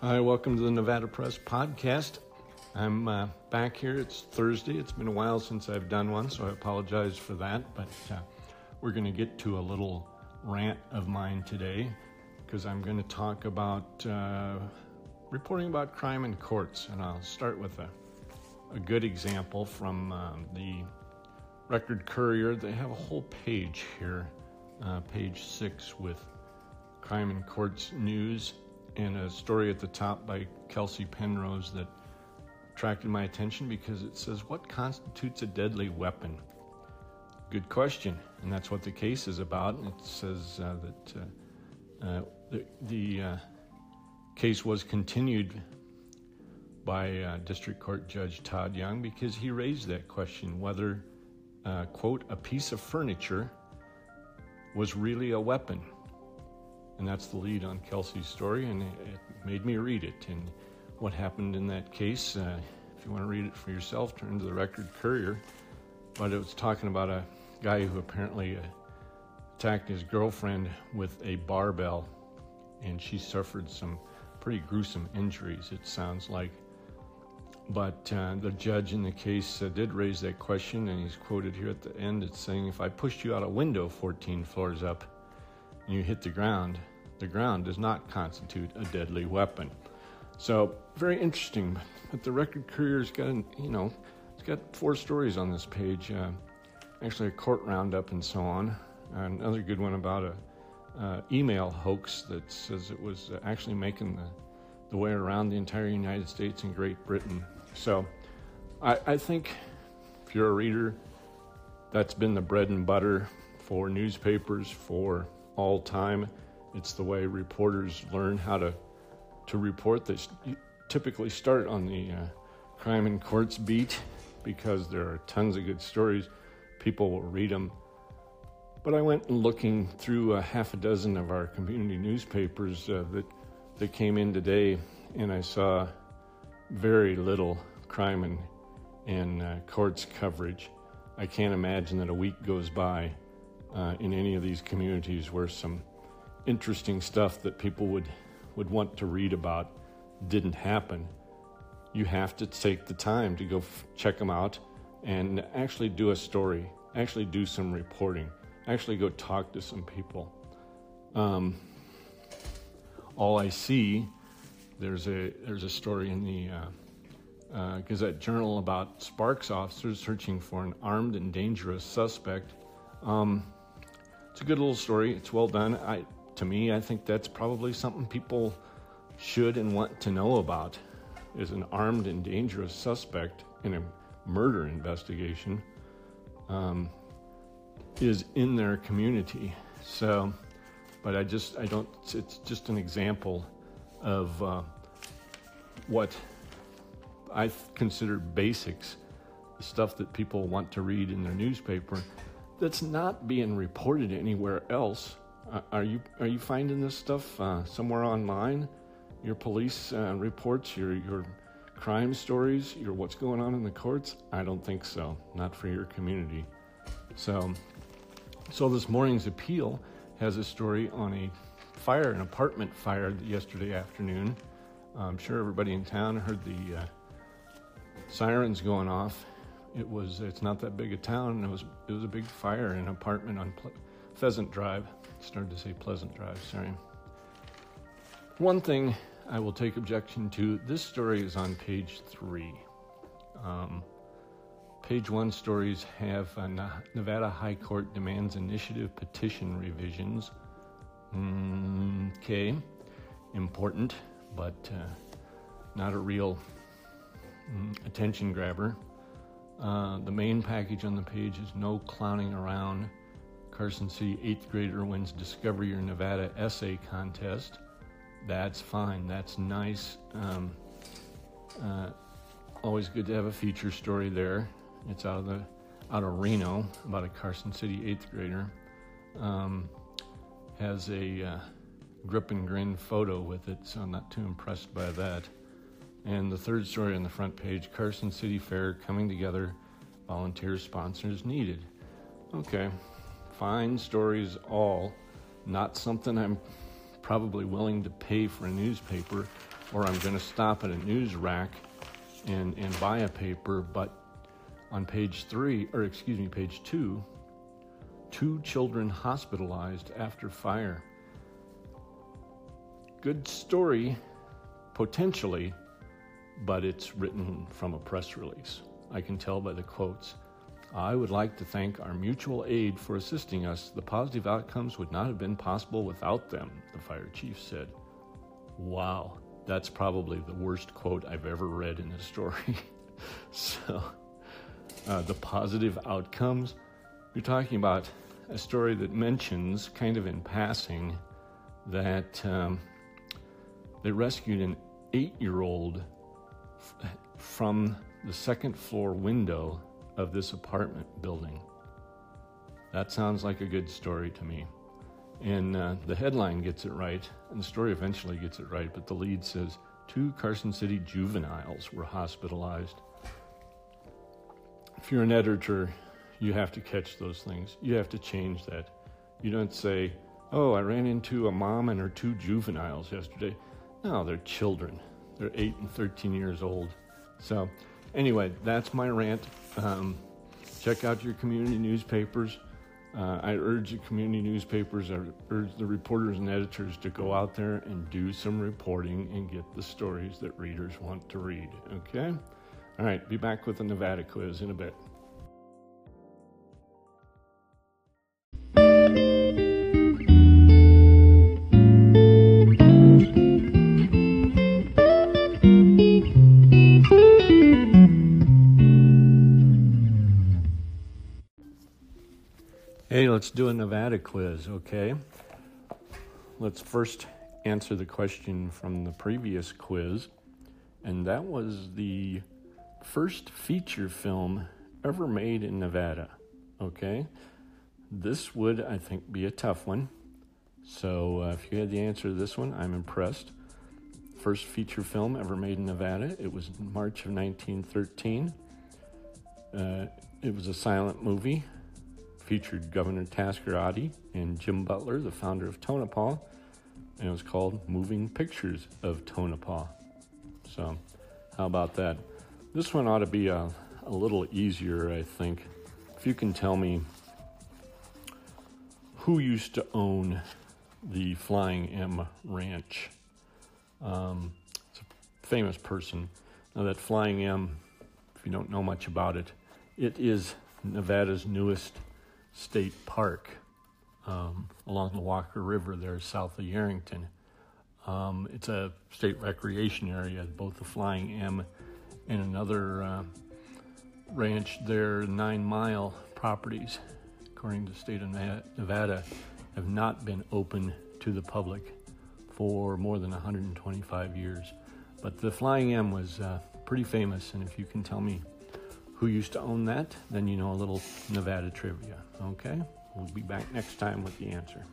Hi, welcome to the Nevada Press podcast. I'm uh, back here. It's Thursday. It's been a while since I've done one, so I apologize for that. But uh, we're going to get to a little rant of mine today because I'm going to talk about uh, reporting about crime in courts. And I'll start with a, a good example from um, the Record Courier. They have a whole page here, uh, page six, with crime in courts news and a story at the top by Kelsey Penrose that attracted my attention because it says, What constitutes a deadly weapon? Good question, and that's what the case is about. It says uh, that uh, uh, the, the uh, case was continued by uh, District Court Judge Todd Young because he raised that question whether, uh, quote, a piece of furniture was really a weapon. And that's the lead on Kelsey's story, and it, made me read it. And what happened in that case, uh, if you want to read it for yourself, turn to the Record Courier. But it was talking about a guy who apparently uh, attacked his girlfriend with a barbell, and she suffered some pretty gruesome injuries, it sounds like. But uh, the judge in the case uh, did raise that question, and he's quoted here at the end. It's saying, If I pushed you out a window 14 floors up, and you hit the ground, the ground does not constitute a deadly weapon. So, very interesting. But the Record Courier's got, you know, it's got four stories on this page. Uh, actually, a court roundup and so on. Another good one about a uh, email hoax that says it was uh, actually making the, the way around the entire United States and Great Britain. So, I, I think if you're a reader, that's been the bread and butter for newspapers for all time. It's the way reporters learn how to to report. They typically start on the uh, crime and courts beat because there are tons of good stories. People will read them. But I went looking through a half a dozen of our community newspapers uh, that that came in today, and I saw very little crime and and uh, courts coverage. I can't imagine that a week goes by uh, in any of these communities where some interesting stuff that people would would want to read about didn't happen. You have to take the time to go f- check them out and actually do a story, actually do some reporting, actually go talk to some people. Um, all I see, there's a there's a story in the uh, uh, Gazette Journal about Sparks officers searching for an armed and dangerous suspect. Um, it's a good little story. It's well done. I, to me, I think that's probably something people should and want to know about. Is an armed and dangerous suspect in a murder investigation um, is in their community. So, but I just I don't. It's just an example of uh, what I consider basics, the stuff that people want to read in their newspaper that's not being reported anywhere else. Uh, are you are you finding this stuff uh, somewhere online? Your police uh, reports, your your crime stories, your what's going on in the courts? I don't think so. Not for your community. So, so this morning's appeal has a story on a fire, an apartment fire yesterday afternoon. I'm sure everybody in town heard the uh, sirens going off it was it's not that big a town. It was it was a big fire in an apartment on Ple- Pheasant Drive. Started to say Pleasant Drive. Sorry. One thing I will take objection to. This story is on page three. Um, page one stories have Nevada High Court demands initiative petition revisions. Mm, okay, important, but uh, not a real mm, attention grabber. Uh, the main package on the page is No Clowning Around. Carson City eighth grader wins Discover Your Nevada essay contest. That's fine. That's nice. Um, uh, always good to have a feature story there. It's out of the out of Reno about a Carson City eighth grader. Um, has a uh, grip and grin photo with it, so I'm not too impressed by that. And the third story on the front page Carson City Fair coming together, volunteer sponsors needed. Okay, fine stories all, not something I'm probably willing to pay for a newspaper, or I'm going to stop at a news rack and, and buy a paper. But on page three, or excuse me, page two, two children hospitalized after fire. Good story, potentially, but it's written from a press release. I can tell by the quotes. I would like to thank our mutual aid for assisting us. The positive outcomes would not have been possible without them, the fire chief said. Wow, that's probably the worst quote I've ever read in a story. so, uh, the positive outcomes, you're talking about a story that mentions, kind of in passing, that um, they rescued an eight year old f- from the second floor window of this apartment building. That sounds like a good story to me. And uh, the headline gets it right, and the story eventually gets it right, but the lead says two Carson City juveniles were hospitalized. If you're an editor, you have to catch those things. You have to change that. You don't say, Oh, I ran into a mom and her two juveniles yesterday. No, they're children. They're 8 and 13 years old. So, anyway, that's my rant. Um, check out your community newspapers. Uh, I urge the community newspapers, I urge the reporters and editors to go out there and do some reporting and get the stories that readers want to read. Okay? All right, be back with the Nevada quiz in a bit. Hey, let's do a Nevada quiz, okay? Let's first answer the question from the previous quiz, and that was the first feature film ever made in Nevada, okay? This would, I think, be a tough one. So uh, if you had the answer to this one, I'm impressed. First feature film ever made in Nevada. It was March of 1913. Uh, it was a silent movie featured Governor Tasker Oddie and Jim Butler, the founder of Tonopah, and it was called Moving Pictures of Tonopah. So, how about that? This one ought to be a, a little easier, I think. If you can tell me who used to own the Flying M Ranch. Um, it's a famous person. Now, that Flying M, if you don't know much about it, it is Nevada's newest State Park um, along the Walker River there south of Yerington. Um, it's a state recreation area, both the Flying M and another uh, ranch there, Nine Mile properties, according to the state of Nevada, have not been open to the public for more than 125 years. But the Flying M was uh, pretty famous, and if you can tell me who used to own that, then you know a little Nevada trivia. Okay? We'll be back next time with the answer.